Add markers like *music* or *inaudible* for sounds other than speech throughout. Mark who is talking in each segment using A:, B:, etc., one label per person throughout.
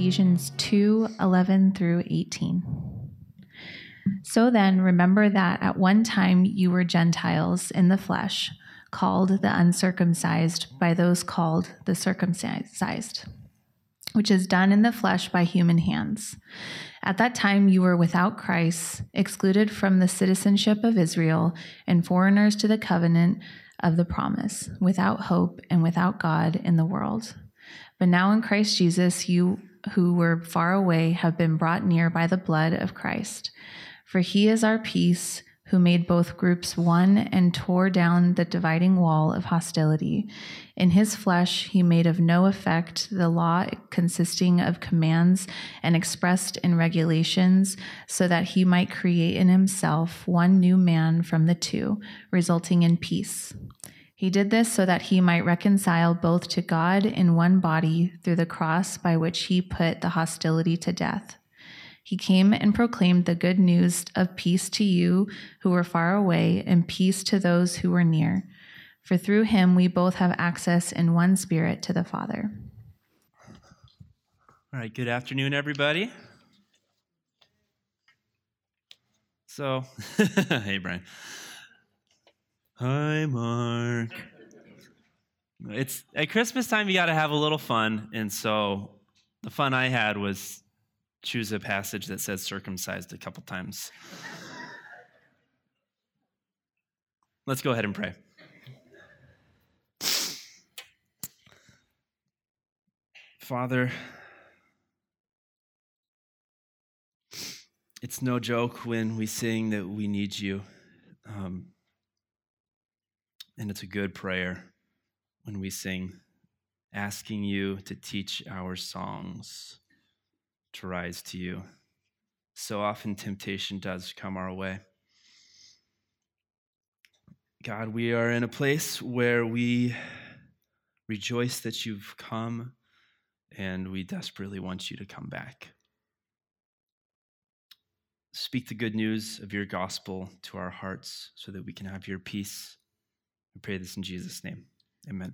A: Ephesians 2 11 through 18. So then, remember that at one time you were Gentiles in the flesh, called the uncircumcised by those called the circumcised, which is done in the flesh by human hands. At that time you were without Christ, excluded from the citizenship of Israel, and foreigners to the covenant of the promise, without hope and without God in the world. But now in Christ Jesus, you who were far away have been brought near by the blood of Christ. For he is our peace who made both groups one and tore down the dividing wall of hostility. In his flesh, he made of no effect the law consisting of commands and expressed in regulations, so that he might create in himself one new man from the two, resulting in peace. He did this so that he might reconcile both to God in one body through the cross by which he put the hostility to death. He came and proclaimed the good news of peace to you who were far away and peace to those who were near. For through him we both have access in one spirit to the Father.
B: All right, good afternoon, everybody. So, *laughs* hey, Brian. Hi, Mark. It's at Christmas time, you got to have a little fun. And so the fun I had was choose a passage that says circumcised a couple times. Let's go ahead and pray. Father, it's no joke when we sing that we need you. Um, and it's a good prayer when we sing, asking you to teach our songs to rise to you. So often temptation does come our way. God, we are in a place where we rejoice that you've come and we desperately want you to come back. Speak the good news of your gospel to our hearts so that we can have your peace. We pray this in Jesus' name. Amen.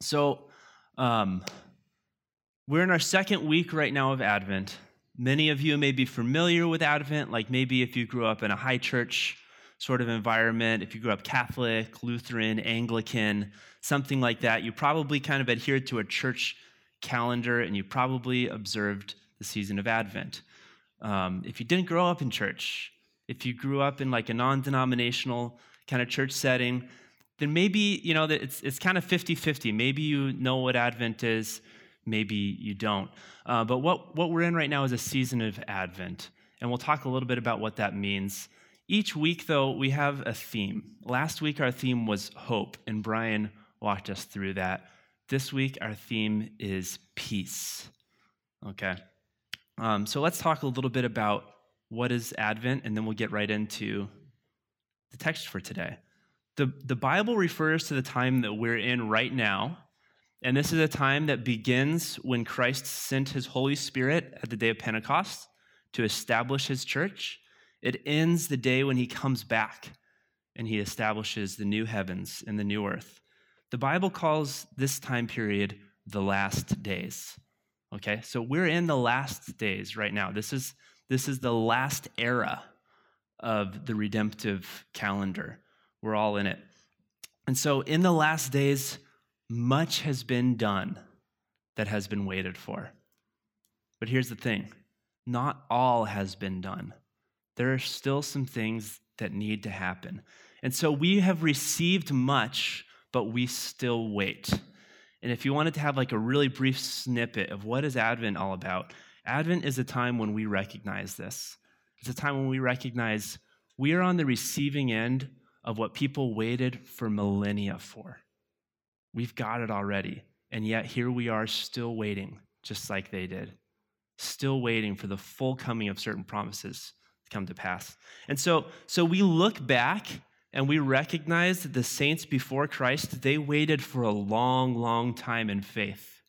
B: So, um, we're in our second week right now of Advent. Many of you may be familiar with Advent, like maybe if you grew up in a high church sort of environment, if you grew up Catholic, Lutheran, Anglican, something like that, you probably kind of adhered to a church calendar and you probably observed the season of Advent. Um, if you didn't grow up in church, if you grew up in like a non denominational kind of church setting, then maybe, you know, it's, it's kind of 50 50. Maybe you know what Advent is, maybe you don't. Uh, but what, what we're in right now is a season of Advent, and we'll talk a little bit about what that means. Each week, though, we have a theme. Last week, our theme was hope, and Brian walked us through that. This week, our theme is peace. Okay? Um, so let's talk a little bit about what is Advent, and then we'll get right into the text for today. The, the Bible refers to the time that we're in right now and this is a time that begins when Christ sent his Holy Spirit at the day of Pentecost to establish his church. It ends the day when he comes back and he establishes the new heavens and the new earth. The Bible calls this time period the last days. Okay, so we're in the last days right now. This is, this is the last era of the redemptive calendar. We're all in it. And so in the last days, much has been done that has been waited for. But here's the thing not all has been done. There are still some things that need to happen. And so we have received much, but we still wait. And if you wanted to have like a really brief snippet of what is Advent all about, Advent is a time when we recognize this. It's a time when we recognize we are on the receiving end of what people waited for millennia for. We've got it already. And yet here we are still waiting, just like they did, still waiting for the full coming of certain promises to come to pass. And so, so we look back and we recognize that the saints before Christ, they waited for a long, long time in faith.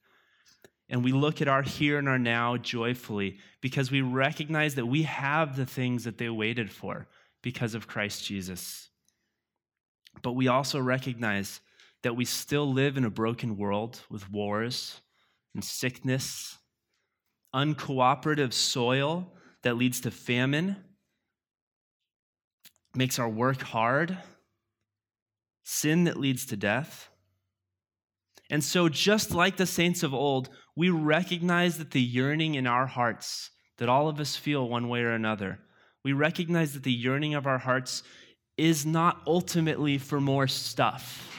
B: And we look at our here and our now joyfully because we recognize that we have the things that they waited for because of Christ Jesus. But we also recognize that we still live in a broken world with wars and sickness, uncooperative soil that leads to famine, makes our work hard, sin that leads to death. And so, just like the saints of old, we recognize that the yearning in our hearts that all of us feel one way or another, we recognize that the yearning of our hearts is not ultimately for more stuff.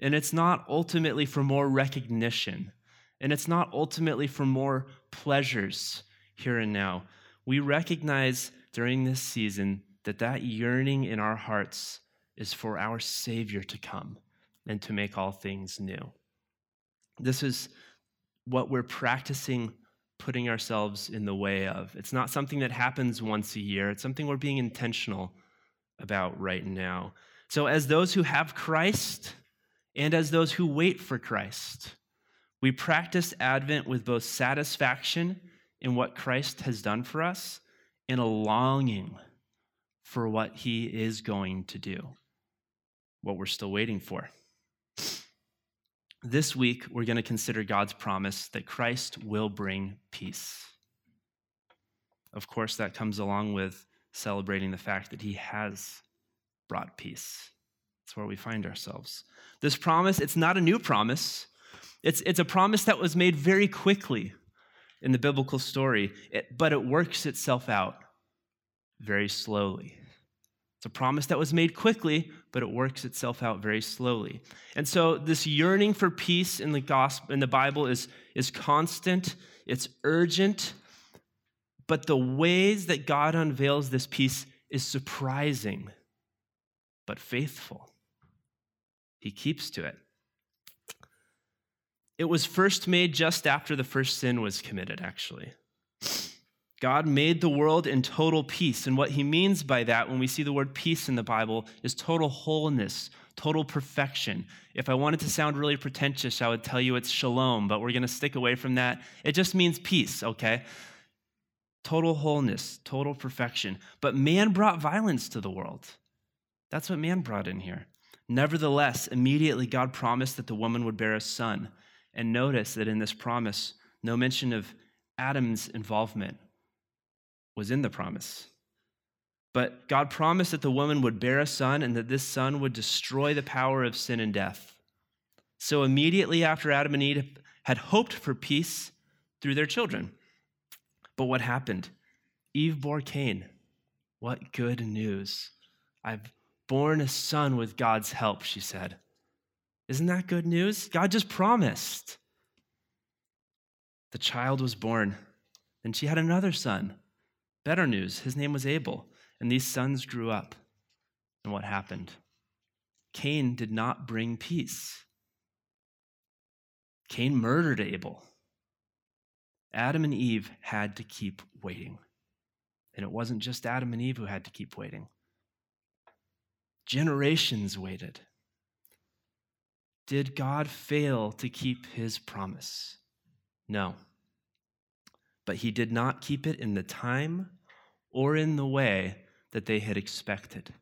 B: And it's not ultimately for more recognition. And it's not ultimately for more pleasures here and now. We recognize during this season that that yearning in our hearts is for our Savior to come and to make all things new. This is what we're practicing putting ourselves in the way of. It's not something that happens once a year, it's something we're being intentional about right now. So, as those who have Christ and as those who wait for Christ, we practice Advent with both satisfaction in what Christ has done for us and a longing for what he is going to do, what we're still waiting for. This week, we're going to consider God's promise that Christ will bring peace. Of course, that comes along with celebrating the fact that he has brought peace. That's where we find ourselves. This promise, it's not a new promise. It's, it's a promise that was made very quickly in the biblical story, it, but it works itself out very slowly. It's a promise that was made quickly, but it works itself out very slowly. And so this yearning for peace in the gospel in the Bible is, is constant, it's urgent, but the ways that God unveils this peace is surprising, but faithful. He keeps to it. It was first made just after the first sin was committed, actually. God made the world in total peace. And what he means by that, when we see the word peace in the Bible, is total wholeness, total perfection. If I wanted to sound really pretentious, I would tell you it's shalom, but we're going to stick away from that. It just means peace, okay? Total wholeness, total perfection. But man brought violence to the world. That's what man brought in here. Nevertheless, immediately God promised that the woman would bear a son. And notice that in this promise, no mention of Adam's involvement was in the promise. But God promised that the woman would bear a son and that this son would destroy the power of sin and death. So immediately after Adam and Eve had hoped for peace through their children. But what happened? Eve bore Cain. What good news! I've born a son with God's help, she said. Isn't that good news? God just promised. The child was born. Then she had another son. Better news, his name was Abel. And these sons grew up. And what happened? Cain did not bring peace. Cain murdered Abel. Adam and Eve had to keep waiting. And it wasn't just Adam and Eve who had to keep waiting, generations waited. Did God fail to keep his promise? No. But he did not keep it in the time or in the way that they had expected.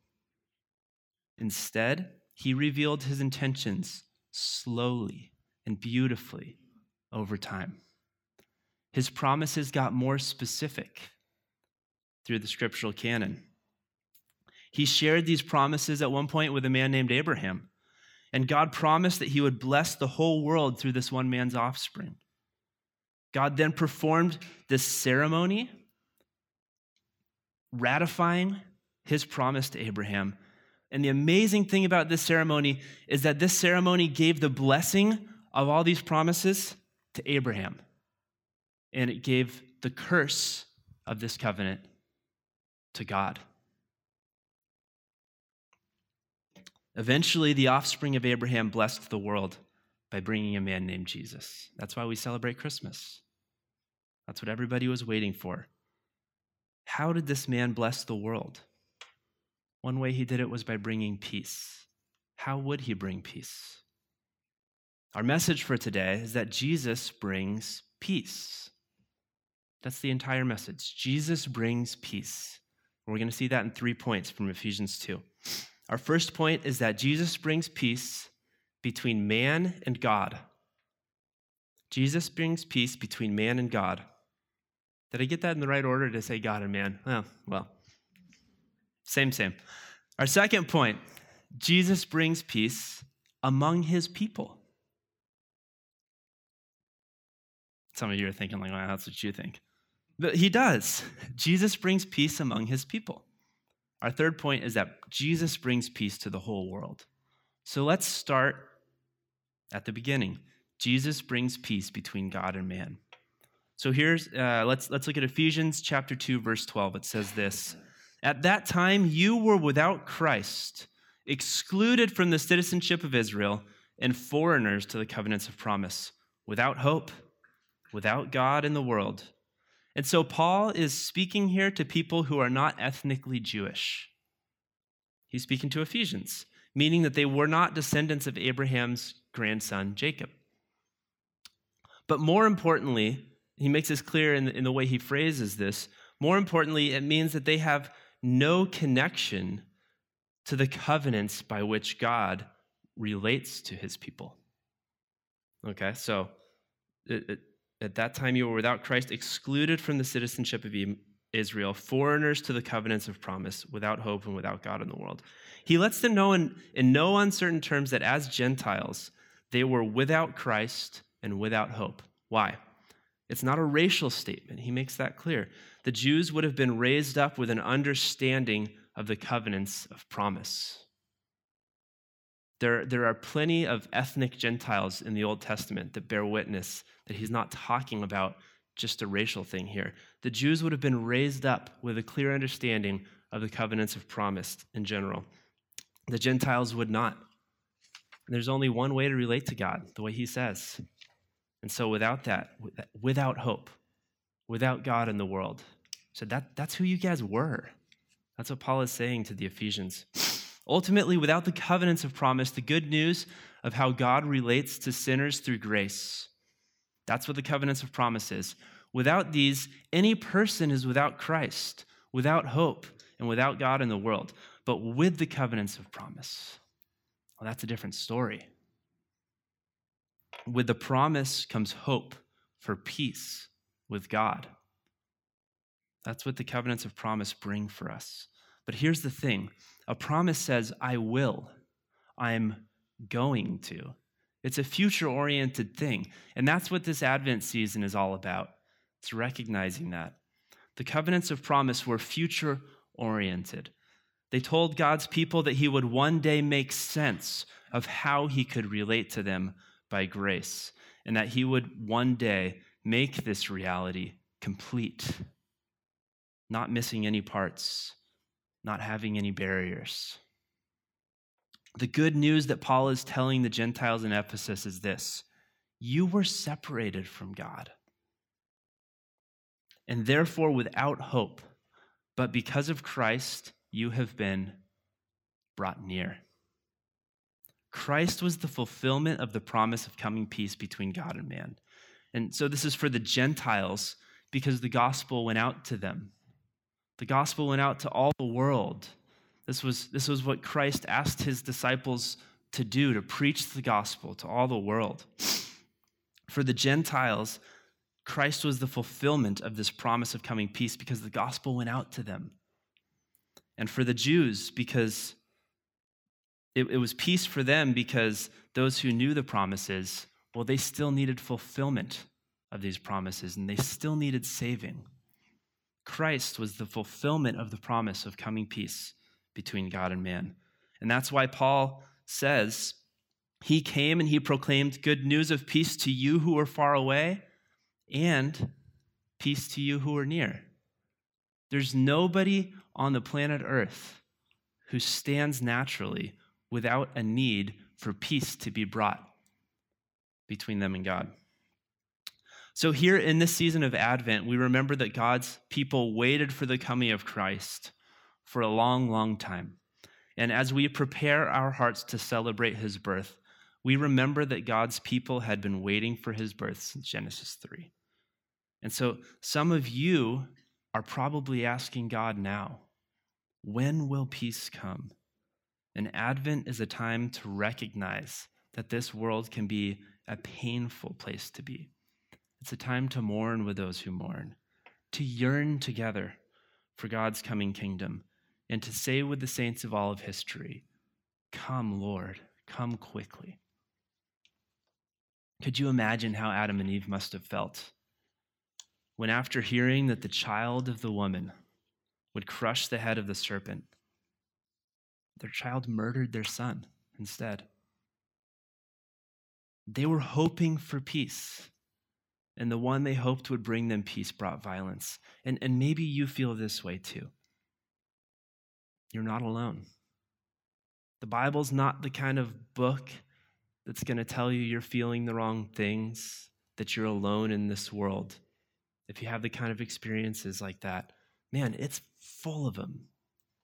B: Instead, he revealed his intentions slowly and beautifully over time. His promises got more specific through the scriptural canon. He shared these promises at one point with a man named Abraham. And God promised that he would bless the whole world through this one man's offspring. God then performed this ceremony, ratifying his promise to Abraham. And the amazing thing about this ceremony is that this ceremony gave the blessing of all these promises to Abraham. And it gave the curse of this covenant to God. Eventually, the offspring of Abraham blessed the world by bringing a man named Jesus. That's why we celebrate Christmas. That's what everybody was waiting for. How did this man bless the world? One way he did it was by bringing peace. How would he bring peace? Our message for today is that Jesus brings peace. That's the entire message. Jesus brings peace. We're going to see that in three points from Ephesians 2. Our first point is that Jesus brings peace between man and God. Jesus brings peace between man and God. Did I get that in the right order to say God and man? Oh, well, same, same. Our second point Jesus brings peace among his people. Some of you are thinking, like, well, that's what you think. But he does. Jesus brings peace among his people. Our third point is that Jesus brings peace to the whole world. So let's start at the beginning. Jesus brings peace between God and man. So here's uh, let's let's look at Ephesians chapter 2 verse 12. It says this, "At that time you were without Christ, excluded from the citizenship of Israel, and foreigners to the covenants of promise, without hope, without God in the world." And so Paul is speaking here to people who are not ethnically Jewish. He's speaking to Ephesians, meaning that they were not descendants of Abraham's grandson Jacob. But more importantly, he makes this clear in the, in the way he phrases this. More importantly, it means that they have no connection to the covenants by which God relates to his people. Okay, so it, it, at that time you were without Christ, excluded from the citizenship of Israel, foreigners to the covenants of promise, without hope and without God in the world. He lets them know in, in no uncertain terms that as Gentiles, they were without Christ and without hope. Why? It's not a racial statement. He makes that clear. The Jews would have been raised up with an understanding of the covenants of promise. There, there are plenty of ethnic Gentiles in the Old Testament that bear witness that he's not talking about just a racial thing here. The Jews would have been raised up with a clear understanding of the covenants of promise in general. The Gentiles would not. There's only one way to relate to God, the way he says. And so without that, without hope, without God in the world, so that, that's who you guys were. That's what Paul is saying to the Ephesians. Ultimately, without the covenants of promise, the good news of how God relates to sinners through grace. That's what the covenants of promise is. Without these, any person is without Christ, without hope, and without God in the world. But with the covenants of promise, well, that's a different story. With the promise comes hope for peace with God. That's what the covenants of promise bring for us. But here's the thing a promise says, I will, I'm going to. It's a future oriented thing. And that's what this Advent season is all about. It's recognizing that. The covenants of promise were future oriented. They told God's people that He would one day make sense of how He could relate to them by grace, and that He would one day make this reality complete, not missing any parts not having any barriers. The good news that Paul is telling the Gentiles in Ephesus is this you were separated from God, and therefore without hope, but because of Christ, you have been brought near. Christ was the fulfillment of the promise of coming peace between God and man. And so this is for the Gentiles because the gospel went out to them. The gospel went out to all the world. This was, this was what Christ asked his disciples to do, to preach the gospel to all the world. For the Gentiles, Christ was the fulfillment of this promise of coming peace because the gospel went out to them. And for the Jews, because it, it was peace for them because those who knew the promises, well, they still needed fulfillment of these promises and they still needed saving. Christ was the fulfillment of the promise of coming peace between God and man. And that's why Paul says, He came and he proclaimed good news of peace to you who are far away and peace to you who are near. There's nobody on the planet Earth who stands naturally without a need for peace to be brought between them and God. So, here in this season of Advent, we remember that God's people waited for the coming of Christ for a long, long time. And as we prepare our hearts to celebrate his birth, we remember that God's people had been waiting for his birth since Genesis 3. And so, some of you are probably asking God now, when will peace come? And Advent is a time to recognize that this world can be a painful place to be It's a time to mourn with those who mourn, to yearn together for God's coming kingdom, and to say with the saints of all of history, Come, Lord, come quickly. Could you imagine how Adam and Eve must have felt when, after hearing that the child of the woman would crush the head of the serpent, their child murdered their son instead? They were hoping for peace, and the one they hoped would bring them peace brought violence. And, and maybe you feel this way too. You're not alone. The Bible's not the kind of book that's going to tell you you're feeling the wrong things, that you're alone in this world. If you have the kind of experiences like that, man, it's full of them.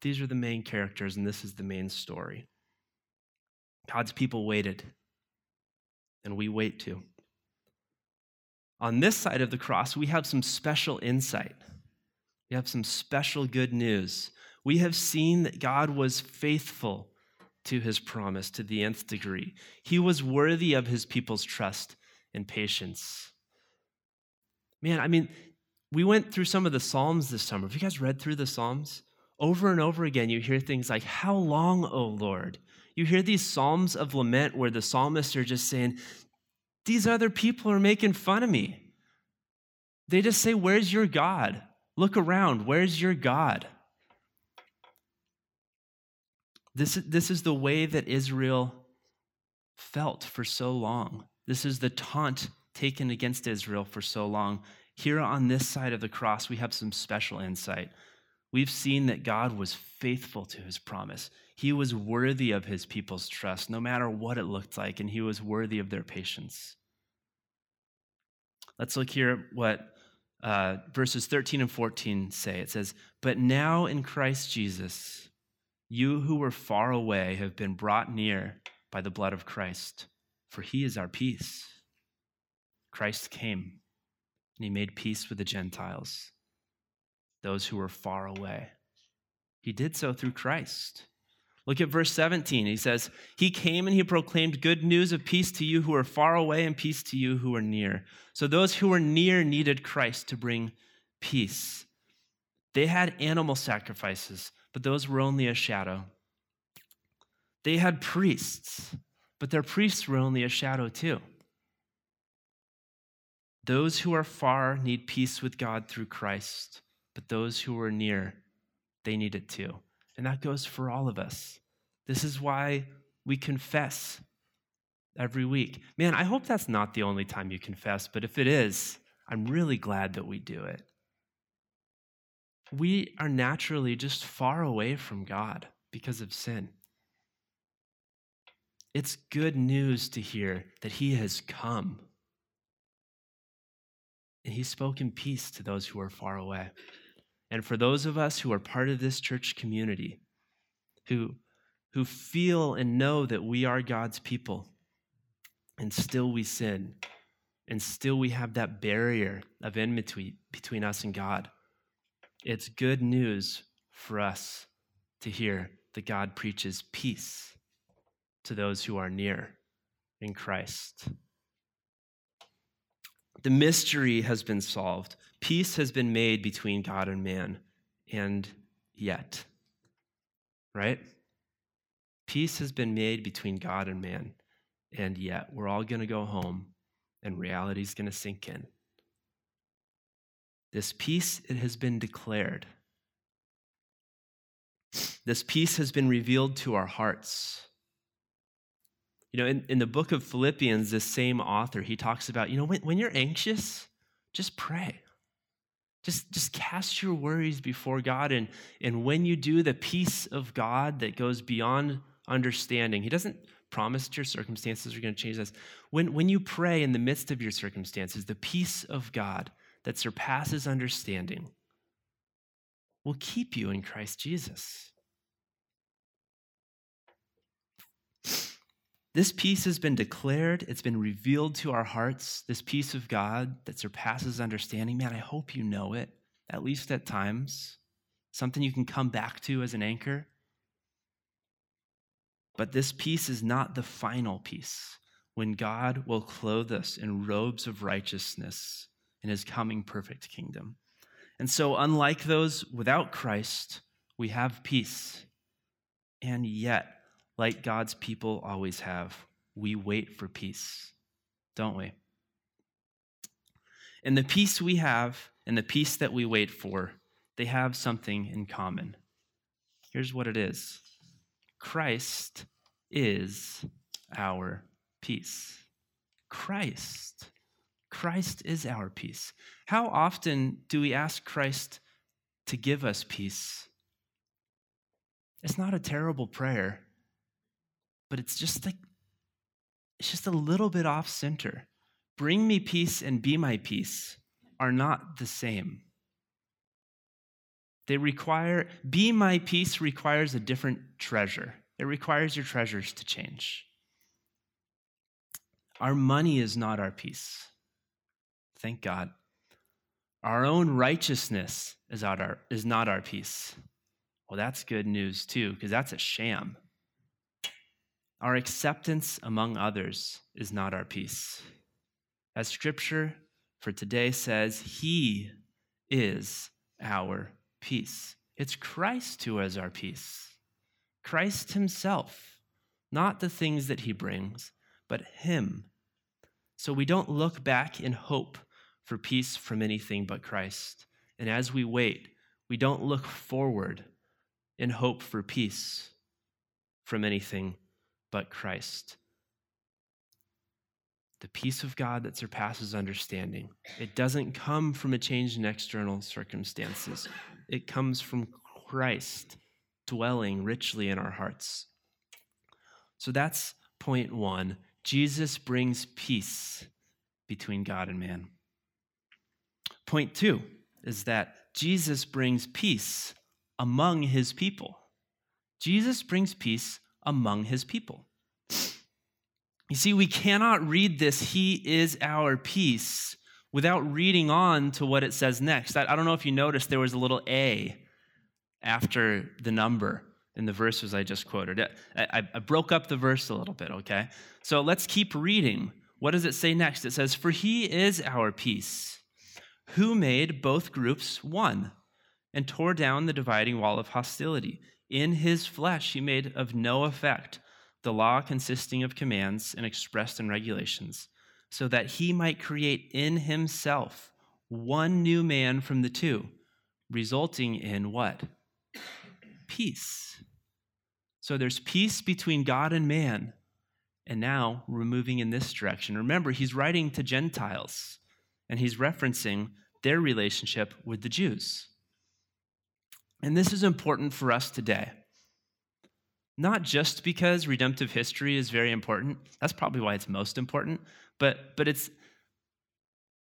B: These are the main characters, and this is the main story. God's people waited, and we wait too. On this side of the cross, we have some special insight. We have some special good news. We have seen that God was faithful to his promise to the nth degree. He was worthy of his people's trust and patience. Man, I mean, we went through some of the Psalms this summer. Have you guys read through the Psalms? Over and over again, you hear things like, How long, O Lord? You hear these Psalms of lament where the psalmists are just saying, These other people are making fun of me. They just say, Where's your God? Look around. Where's your God? This, this is the way that Israel felt for so long. This is the taunt taken against Israel for so long. Here on this side of the cross, we have some special insight. We've seen that God was faithful to his promise. He was worthy of his people's trust, no matter what it looked like, and he was worthy of their patience. Let's look here at what uh, verses 13 and 14 say. It says, But now in Christ Jesus, you who were far away have been brought near by the blood of Christ, for he is our peace. Christ came and he made peace with the Gentiles, those who were far away. He did so through Christ. Look at verse 17. He says, He came and he proclaimed good news of peace to you who are far away and peace to you who are near. So those who were near needed Christ to bring peace. They had animal sacrifices but those were only a shadow. They had priests, but their priests were only a shadow too. Those who are far need peace with God through Christ, but those who are near, they need it too. And that goes for all of us. This is why we confess every week. Man, I hope that's not the only time you confess, but if it is, I'm really glad that we do it we are naturally just far away from God because of sin. It's good news to hear that He has come and He's spoken peace to those who are far away. And for those of us who are part of this church community, who, who feel and know that we are God's people, and still we sin, and still we have that barrier of enmity between us and God it's good news for us to hear that God preaches peace to those who are near in Christ. The mystery has been solved. Peace has been made between God and man, and yet, right? Peace has been made between God and man, and yet we're all going to go home and reality's going to sink in. This peace, it has been declared. This peace has been revealed to our hearts. You know, in, in the book of Philippians, this same author, he talks about, you know, when, when you're anxious, just pray. Just, just cast your worries before God. And, and when you do, the peace of God that goes beyond understanding, he doesn't promise your circumstances are going to change this. When, when you pray in the midst of your circumstances, the peace of God that surpasses understanding will keep you in Christ Jesus. This peace has been declared, it's been revealed to our hearts, this peace of God that surpasses understanding. Man, I hope you know it, at least at times. Something you can come back to as an anchor. But this peace is not the final peace when God will clothe us in robes of righteousness in his coming perfect kingdom. And so, unlike those without Christ, we have peace. And yet, like God's people always have, we wait for peace, don't we? And the peace we have and the peace that we wait for, they have something in common. Here's what it is Christ is our peace. Christ. Christ is our peace. How often do we ask Christ to give us peace? It's not a terrible prayer, but it's just like it's just a little bit off center. Bring me peace and be my peace are not the same. They require, be my peace requires a different treasure. It requires your treasures to change. Our money is not our peace. Thank God. Our own righteousness is not our, is not our peace. Well, that's good news too, because that's a sham. Our acceptance among others is not our peace. As scripture for today says, He is our peace. It's Christ who is our peace. Christ Himself, not the things that He brings, but Him. So we don't look back in hope for peace from anything but Christ. And as we wait, we don't look forward in hope for peace from anything but Christ. The peace of God that surpasses understanding. It doesn't come from a change in external circumstances, it comes from Christ dwelling richly in our hearts. So that's point one. Jesus brings peace between God and man. Point two is that Jesus brings peace among his people. Jesus brings peace among his people. You see, we cannot read this, He is our peace, without reading on to what it says next. I, I don't know if you noticed there was a little A after the number in the verses I just quoted. I, I, broke up the verse a little bit, okay? So let's keep reading. What does it say next? It says, For he is our peace, who made both groups one and tore down the dividing wall of hostility. In his flesh, he made of no effect the law consisting of commands and expressed in regulations, so that he might create in himself one new man from the two, resulting in what? Peace. So there's peace between God and man. And now we're moving in this direction. Remember, he's writing to Gentiles, and he's referencing their relationship with the Jews. And this is important for us today. Not just because redemptive history is very important, that's probably why it's most important, but, but it's,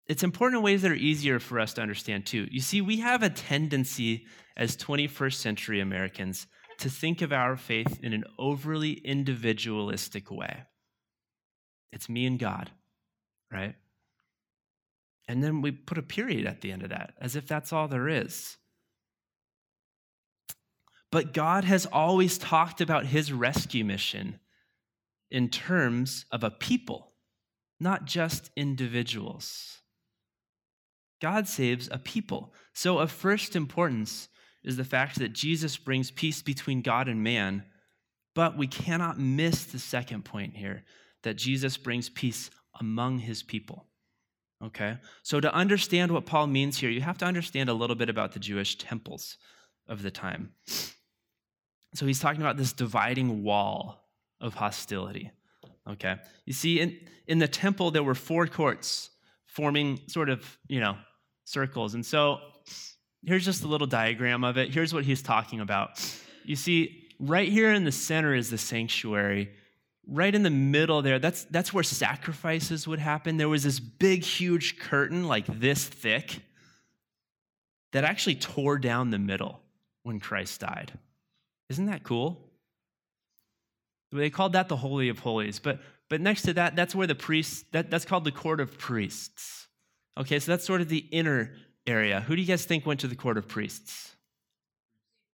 B: it's important in ways that are easier for us to understand too. You see, we have a tendency as 21st century Americans to think of our faith in an overly individualistic way. It's me and God, right? And then we put a period at the end of that, as if that's all there is. But God has always talked about his rescue mission in terms of a people, not just individuals. God saves a people. So, of first importance is the fact that Jesus brings peace between God and man, but we cannot miss the second point here that Jesus brings peace among his people. Okay? So, to understand what Paul means here, you have to understand a little bit about the Jewish temples of the time. So he's talking about this dividing wall of hostility. Okay. You see, in, in the temple, there were four courts forming sort of, you know, circles. And so here's just a little diagram of it. Here's what he's talking about. You see, right here in the center is the sanctuary. Right in the middle there, that's, that's where sacrifices would happen. There was this big, huge curtain, like this thick, that actually tore down the middle when Christ died. Isn't that cool? They called that the Holy of Holies. But, but next to that, that's where the priests, that, that's called the court of priests. Okay, so that's sort of the inner area. Who do you guys think went to the court of priests?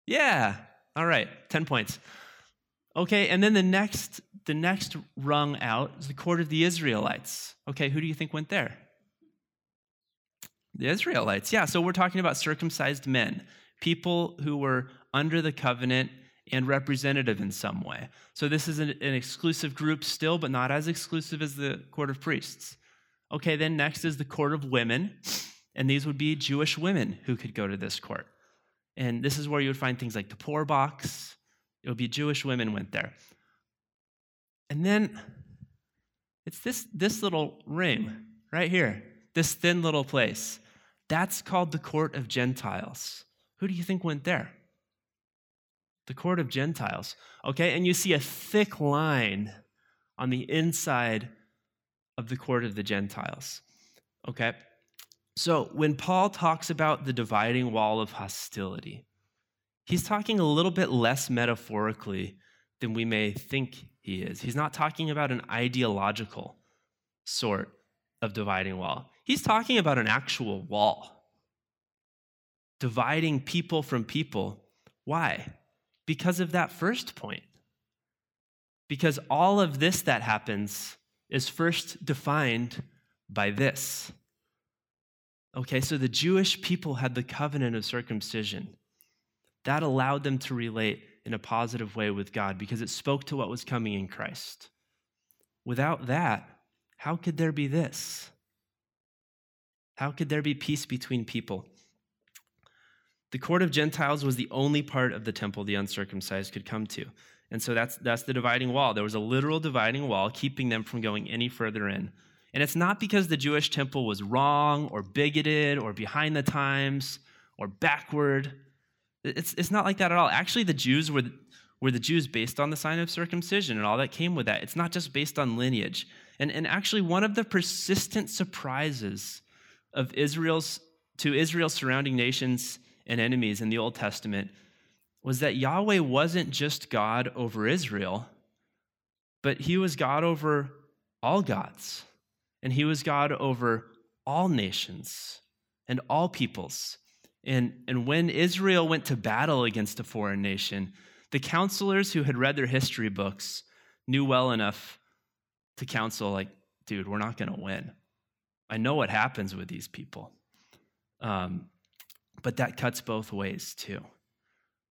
B: Yeah. All right, 10 points. Okay, and then the next the next rung out is the court of the Israelites. Okay, who do you think went there? The Israelites. Yeah, so we're talking about circumcised men, people who were under the covenant and representative in some way. So this is an, an, exclusive group still, but not as exclusive as the court of priests. Okay, then next is the court of women, and these would be Jewish women who could go to this court. And this is where you would find things like the poor box. It would be Jewish women went there. And then it's this, this little ring right here, this thin little place. That's called the court of Gentiles. Who do you think went there? The court of Gentiles. Okay, and you see a thick line on the inside of the court of the Gentiles. Okay, so when Paul talks about the dividing wall of hostility, he's talking a little bit less metaphorically than we may think he is. He's not talking about an ideological sort of dividing wall. He's talking about an actual wall, dividing people from people. Why? Because of that first point. Because all of this that happens is first defined by this. Okay, so the Jewish people had the covenant of circumcision. That allowed them to relate in a positive way with God because it spoke to what was coming in Christ. Without that, how could there be this? How could there be peace between people? The court of Gentiles was the only part of the temple the uncircumcised could come to. And so that's, that's the dividing wall. There was a literal dividing wall keeping them from going any further in. And it's not because the Jewish temple was wrong or bigoted or behind the times or backward. It's, it's not like that at all. Actually, the Jews were, were the Jews based on the sign of circumcision and all that came with that. It's not just based on lineage. And, and actually, one of the persistent surprises of Israel's to Israel's surrounding nations and enemies in the Old Testament was that Yahweh wasn't just God over Israel, but he was God over all gods. And he was God over all nations and all peoples. And, and when Israel went to battle against a foreign nation, the counselors who had read their history books knew well enough to counsel, like, dude, we're not going to win. I know what happens with these people. Um, but that cuts both ways, too.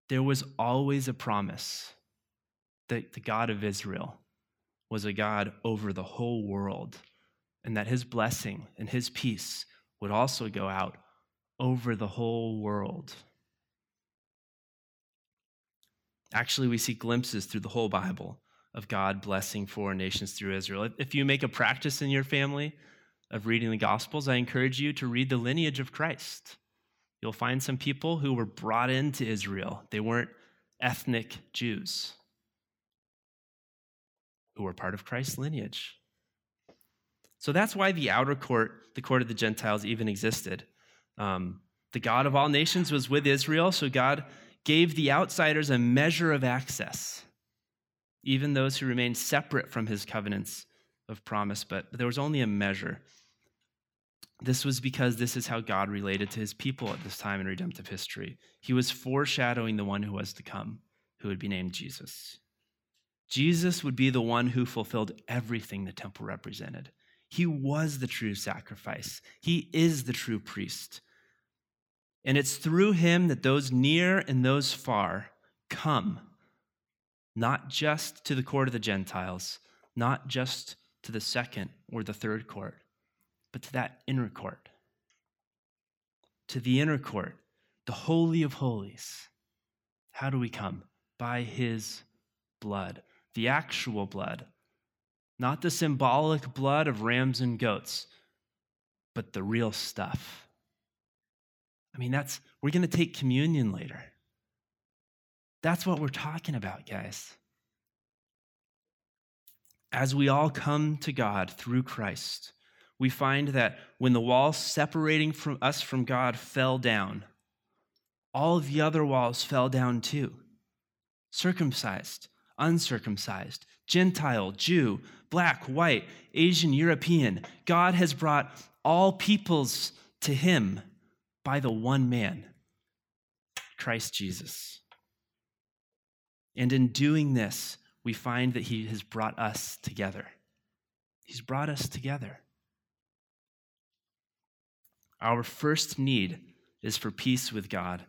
B: There was always a promise that the God of Israel was a God over the whole world, and that his blessing and his peace would also go out over the whole world. Actually, we see glimpses through the whole Bible of God blessing foreign nations through Israel. If you make a practice in your family of reading the Gospels, I encourage you to read the lineage of Christ. You'll find some people who were brought into Israel. They weren't ethnic Jews who were part of Christ's lineage. So that's why the outer court, the court of the Gentiles, even existed. Um, the God of all nations was with Israel, so God gave the outsiders a measure of access even those who remained separate from his covenants of promise, but there was only a measure. This was because this is how God related to his people at this time in redemptive history. He was foreshadowing the one who was to come, who would be named Jesus. Jesus would be the one who fulfilled everything the temple represented. He was the true sacrifice, he is the true priest. And it's through him that those near and those far come not just to the court of the Gentiles, not just to the second or the third court, to that inner court, to the inner court, the Holy of Holies. How do we come? By his blood, the actual blood, not the symbolic blood of rams and goats, but the real stuff. I mean, that's, we're going to take communion later. That's what we're talking about, guys. As we all come to God through Christ, we find that when the wall separating from us from God fell down, all the other walls fell down too. Circumcised, uncircumcised, Gentile, Jew, black, white, Asian, European. God has brought all peoples to him by the one man, Christ Jesus. And in doing this, we find that he has brought us together. He's brought us together. Our first need is for peace with God,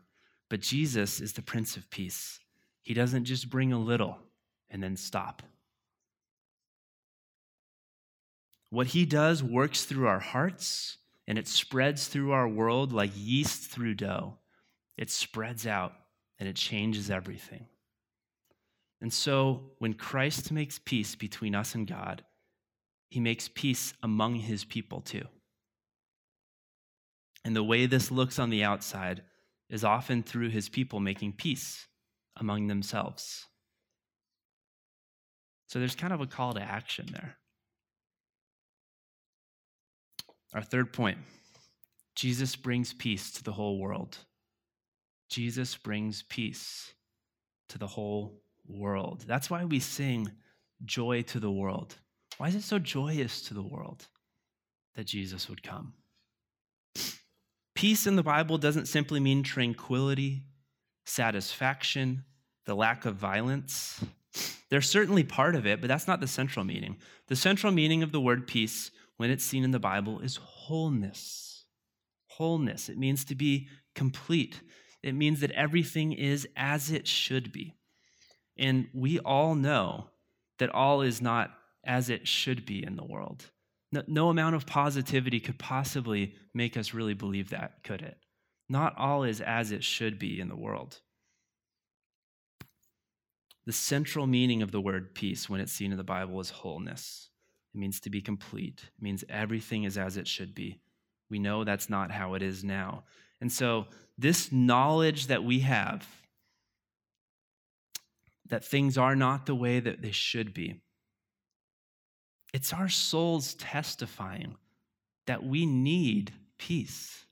B: but Jesus is the Prince of Peace. He doesn't just bring a little and then stop. What he does works through our hearts and it spreads through our world like yeast through dough. It spreads out and it changes everything. And so when Christ makes peace between us and God, he makes peace among his people too. And the way this looks on the outside is often through his people making peace among themselves. So there's kind of a call to action there. Our third point Jesus brings peace to the whole world. Jesus brings peace to the whole world. That's why we sing joy to the world. Why is it so joyous to the world that Jesus would come? Peace in the Bible doesn't simply mean tranquility, satisfaction, the lack of violence. They're certainly part of it, but that's not the central meaning. The central meaning of the word peace, when it's seen in the Bible, is wholeness. Wholeness. It means to be complete, it means that everything is as it should be. And we all know that all is not as it should be in the world. No, no, amount of positivity could possibly make us really believe that, could it? Not all is as it should be in the world. The central meaning of the word peace, when it's seen in the Bible, is wholeness. It means to be complete, it means everything is as it should be. We know that's not how it is now. And so, this knowledge that we have that things are not the way that they should be, it's our souls testifying that we need peace.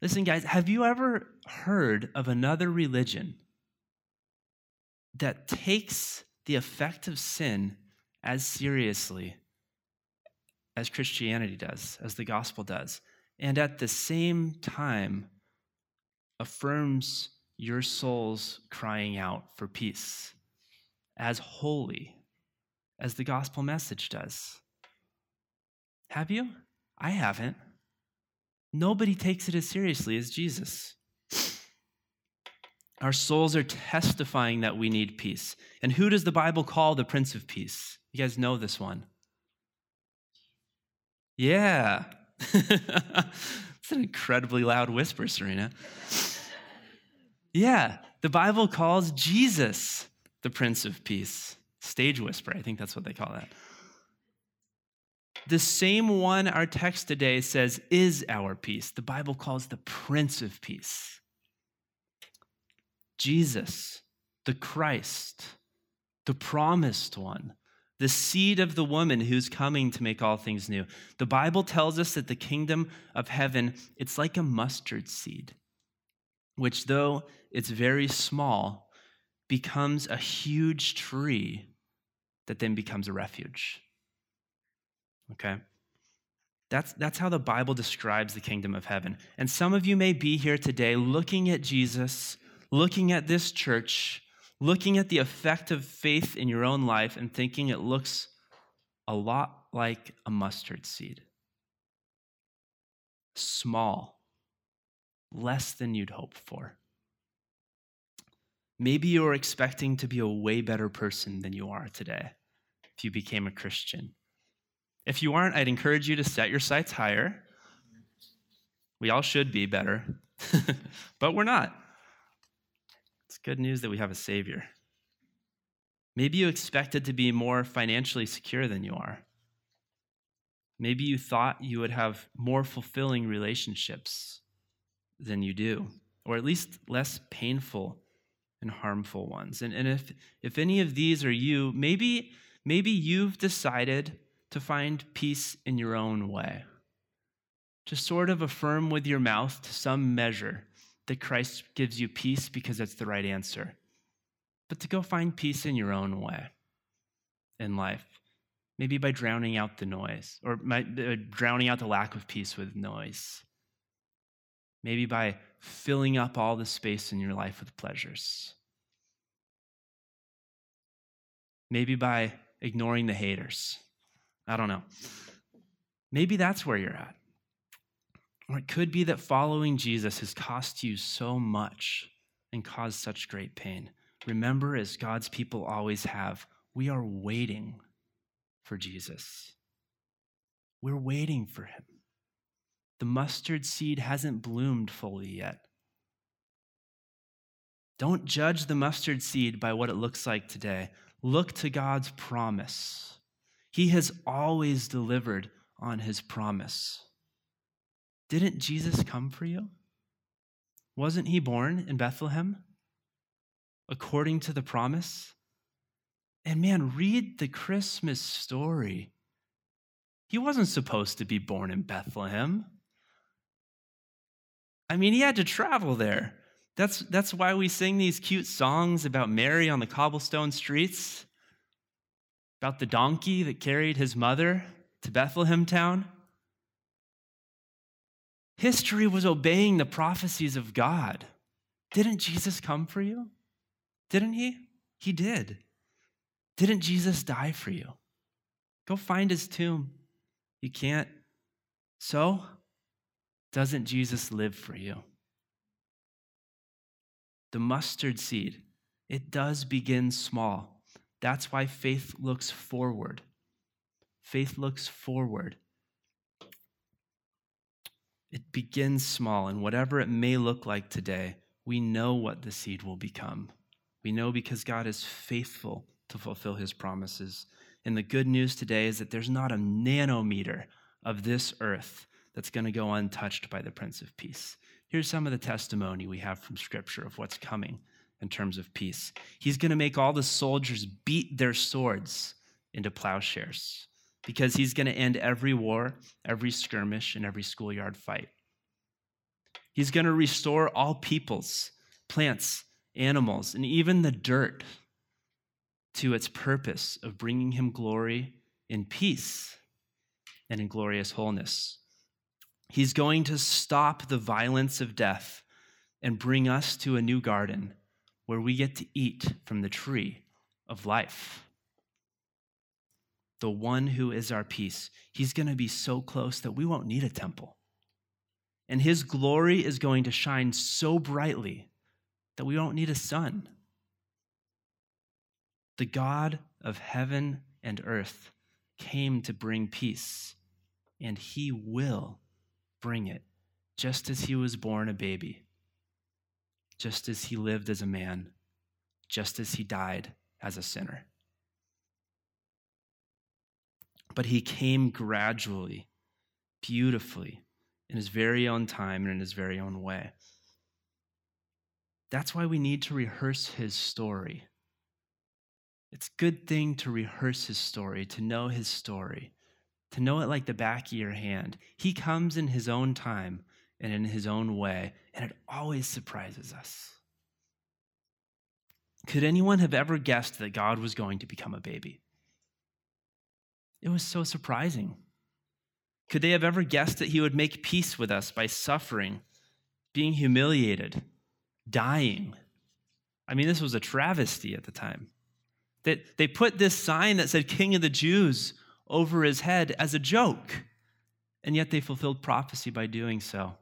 B: Listen, guys, have you ever heard of another religion that takes the effect of sin as seriously as Christianity does, as the gospel does, and at the same time affirms your souls crying out for peace as holy as the gospel message does. Have you? I haven't. Nobody takes it as seriously as Jesus. Our souls are testifying that we need peace. And who does the Bible call the Prince of Peace? You guys know this one. Yeah. *laughs* it's an incredibly loud whisper, Serena. Yeah, the Bible calls Jesus the Prince of Peace. Stage whisper, I think that's what they call that. The same one our text today says is our peace, the Bible calls the Prince of Peace. Jesus, the Christ, the promised one, the seed of the woman who's coming to make all things new. The Bible tells us that the kingdom of heaven, it's like a mustard seed, which though it's very small, becomes a huge tree that then becomes a refuge. Okay? That's, that's how the Bible describes the kingdom of heaven. And some of you may be here today looking at Jesus, looking at this church, looking at the effect of faith in your own life, and thinking it looks a lot like a mustard seed. Small, less than you'd hope for. Maybe you're expecting to be a way better person than you are today if you became a Christian. If you aren't, I'd encourage you to set your sights higher. We all should be better, *laughs* but we're not. It's good news that we have a Savior. Maybe you expected to be more financially secure than you are. Maybe you thought you would have more fulfilling relationships than you do, or at least less painful and harmful ones. And, and if, if any of these are you, maybe, maybe you've decided to find peace in your own way. To sort of affirm with your mouth to some measure that Christ gives you peace because that's the right answer. But to go find peace in your own way in life, maybe by drowning out the noise or uh, drowning out the lack of peace with noise. Maybe by filling up all the space in your life with pleasures. Maybe by ignoring the haters. I don't know. Maybe that's where you're at. Or it could be that following Jesus has cost you so much and caused such great pain. Remember, as God's people always have, we are waiting for Jesus. We're waiting for him. The mustard seed hasn't bloomed fully yet. Don't judge the mustard seed by what it looks like today. Look to God's promise. He has always delivered on his promise. Didn't Jesus come for you? Wasn't he born in Bethlehem according to the promise? And man, read the Christmas story. He wasn't supposed to be born in Bethlehem. I mean, he had to travel there. That's, that's why we sing these cute songs about Mary on the cobblestone streets, about the donkey that carried his mother to Bethlehem town. History was obeying the prophecies of God. Didn't Jesus come for you? Didn't he? He did. Didn't Jesus die for you? Go find his tomb. You can't. So, doesn't Jesus live for you? The mustard seed, it does begin small. That's why faith looks forward. Faith looks forward. It begins small, and whatever it may look like today, we know what the seed will become. We know because God is faithful to fulfill his promises. And the good news today is that there's not a nanometer of this earth that's going to go untouched by the Prince of Peace. Here's some of the testimony we have from Scripture of what's coming in terms of peace. He's going to make all the soldiers beat their swords into plowshares because he's going to end every war, every skirmish, and every schoolyard fight. He's going to restore all peoples, plants, animals, and even the dirt to its purpose of bringing him glory in peace and in glorious wholeness. He's going to stop the violence of death and bring us to a new garden where we get to eat from the tree of life. The one who is our peace, he's going to be so close that we won't need a temple. And his glory is going to shine so brightly that we won't need a sun. The God of heaven and earth came to bring peace, and he will bring it, just as he was born a baby, just as he lived as a man, just as he died as a sinner. But he came gradually, beautifully, in his very own time and in his very own way. That's why we need to rehearse his story. It's a good thing to rehearse his story, to know his story, to know it like the back of your hand. He comes in his own time and in his own way, and it always surprises us. Could anyone have ever guessed that God was going to become a baby? It was so surprising. Could they have ever guessed that he would make peace with us by suffering, being humiliated, dying? I mean, this was a travesty at the time. That they put this sign that said King of the Jews over his head as a joke, and yet they fulfilled prophecy by doing so.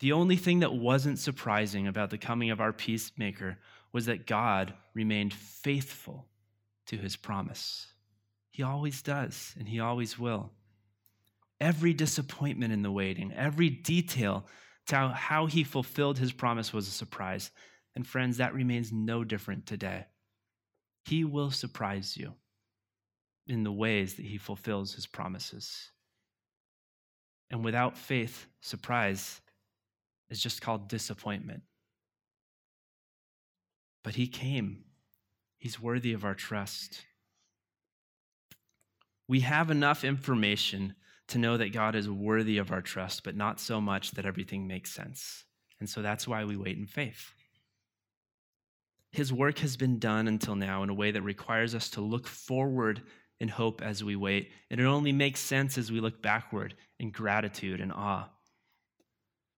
B: The only thing that wasn't surprising about the coming of our peacemaker was that God remained faithful to his promise. He always does, and he always will. Every disappointment in the waiting, every detail to how he fulfilled his promise was a surprise. And friends, that remains no different today. He will surprise you in the ways that he fulfills his promises. And without faith, surprise is just called disappointment. But he came, he's worthy of our trust. We have enough information to know that God is worthy of our trust, but not so much that everything makes sense. And so that's why we wait in faith. His work has been done until now in a way that requires us to look forward in hope as we wait. And it only makes sense as we look backward in gratitude and awe.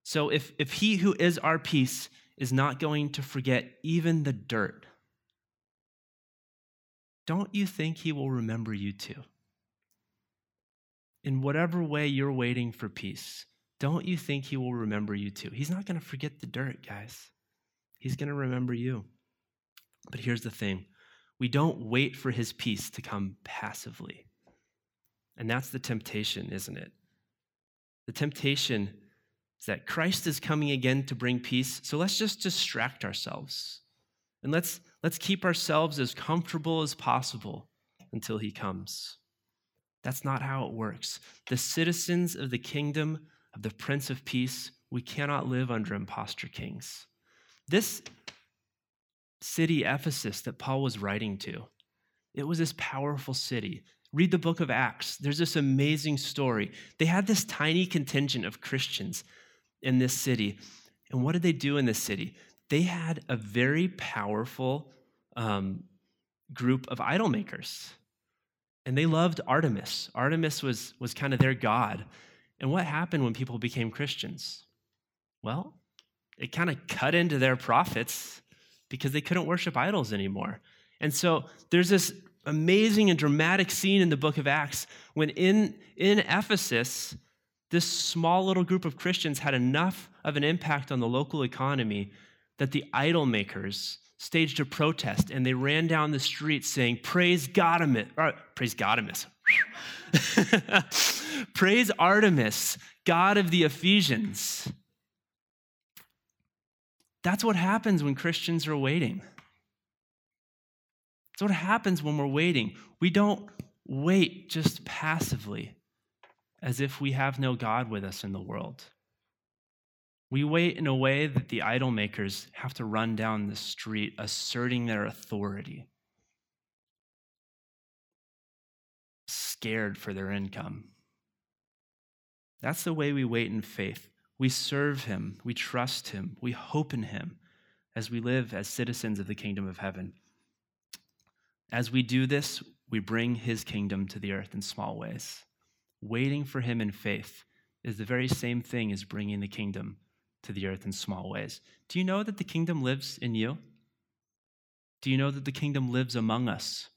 B: So if, if he who is our peace is not going to forget even the dirt, don't you think he will remember you too? in whatever way you're waiting for peace, don't you think he will remember you too? He's not going to forget the dirt, guys. He's going to remember you. But here's the thing we don't wait for his peace to come passively. And that's the temptation, isn't it? The temptation is that Christ is coming again to bring peace. So let's just distract ourselves. And let's, let's keep ourselves as comfortable as possible until he comes. That's not how it works. The citizens of the kingdom of the Prince of Peace, we cannot live under impostor kings. This city, Ephesus, that Paul was writing to, it was this powerful city. Read the book of Acts. There's this amazing story. They had this tiny contingent of Christians in this city. And what did they do in this city? They had a very powerful um, group of idol makers. And they loved Artemis. Artemis was, was kind of their god. And what happened when people became Christians? Well, it kind of cut into their profits because they couldn't worship idols anymore. And so there's this amazing and dramatic scene in the book of Acts when in, in Ephesus, this small little group of Christians had enough of an impact on the local economy that the idol makers staged a protest and they ran down the street saying, Praise Godimus, or, praise Godimus. *laughs* praise Artemis, God of the Ephesians. That's what happens when Christians are waiting. That's what happens when we're waiting. We don't wait just passively as if we have no God with us in the world. We wait in a way that the idol makers have to run down the street asserting their authority, scared for their income. That's the way we wait in faith. We serve him, we trust him, we hope in him as we live as citizens of the kingdom of heaven. As we do this, we bring his kingdom to the earth in small ways. Waiting for him in faith is the very same thing as bringing the kingdom to the earth in small ways. Do you know that the kingdom lives in you? Do you know that the kingdom lives among us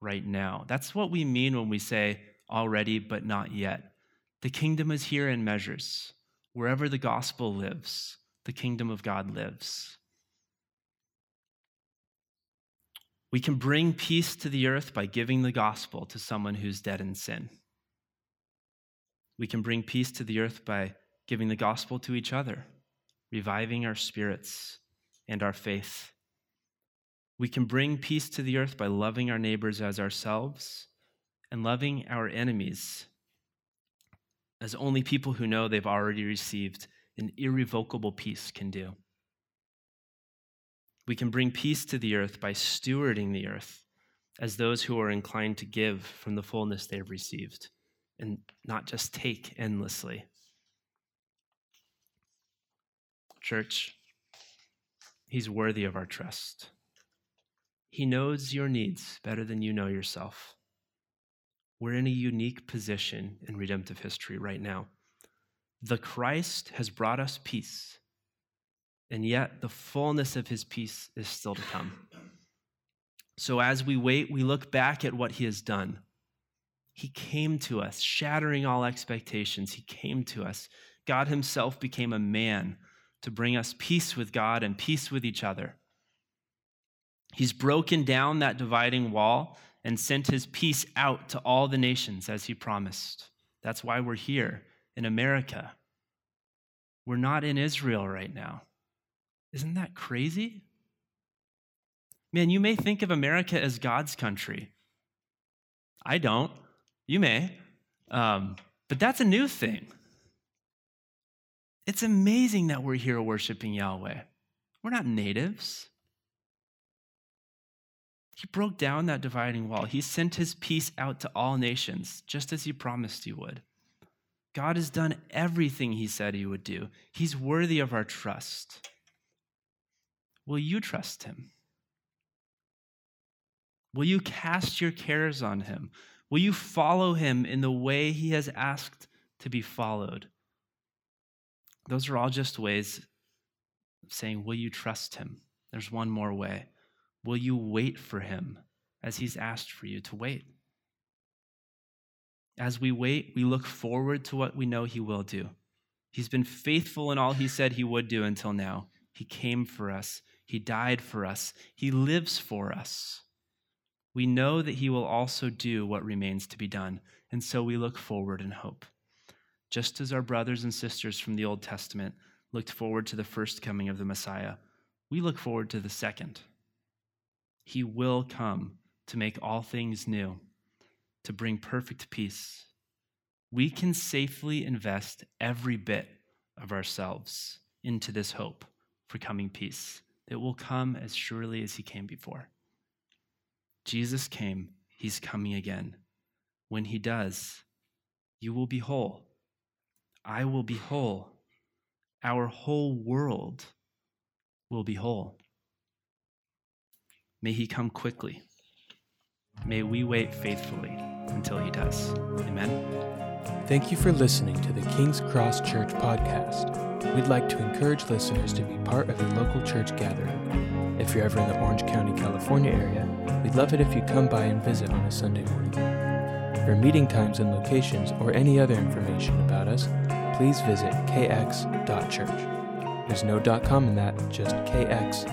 B: right now? That's what we mean when we say already, but not yet. The kingdom is here in measures. Wherever the gospel lives, the kingdom of God lives. We can bring peace to the earth by giving the gospel to someone who's dead in sin. We can bring peace to the earth by giving the gospel to each other, reviving our spirits and our faith. We can bring peace to the earth by loving our neighbors as ourselves and loving our enemies as only people who know they've already received an irrevocable peace can do. We can bring peace to the earth by stewarding the earth as those who are inclined to give from the fullness they've received and not just take endlessly. Church, He's worthy of our trust. He knows your needs better than you know yourself. We're in a unique position in redemptive history right now. The Christ has brought us peace, and yet the fullness of his peace is still to come. So as we wait, we look back at what he has done. He came to us, shattering all expectations. He came to us. God himself became a man to bring us peace with God and peace with each other. He's broken down that dividing wall and sent his peace out to all the nations as he promised. That's why we're here in America. We're not in Israel right now. Isn't that crazy? Man, you may think of America as God's country. I don't. You may. Um, but that's a new thing. It's amazing that we're here worshiping Yahweh. We're not natives. He broke down that dividing wall. He sent his peace out to all nations, just as he promised he would. God has done everything he said he would do. He's worthy of our trust. Will you trust him? Will you cast your cares on him? Will you follow him in the way he has asked to be followed? Those are all just ways of saying, Will you trust him? There's one more way. Will you wait for him as he's asked for you to wait? As we wait, we look forward to what we know He will do. He's been faithful in all He said He would do until now. He came for us, He died for us, He lives for us. We know that He will also do what remains to be done, and so we look forward in hope. Just as our brothers and sisters from the Old Testament looked forward to the first coming of the Messiah, we look forward to the second. He will come to make all things new, to bring perfect peace. We can safely invest every bit of ourselves into this hope for coming peace that will come as surely as he came before. Jesus came, he's coming again. When he does, you will be whole. I will be whole. Our whole world will be whole. May he come quickly. May we wait faithfully until he does. Amen.
C: Thank you for listening to the King's Cross Church podcast. We'd like to encourage listeners to be part of a local church gathering. If you're ever in the Orange County, California area, we'd love it if you come by and visit on a Sunday morning. For meeting times and locations or any other information about us, please visit kx.church. There's no .com in that, just kx.church.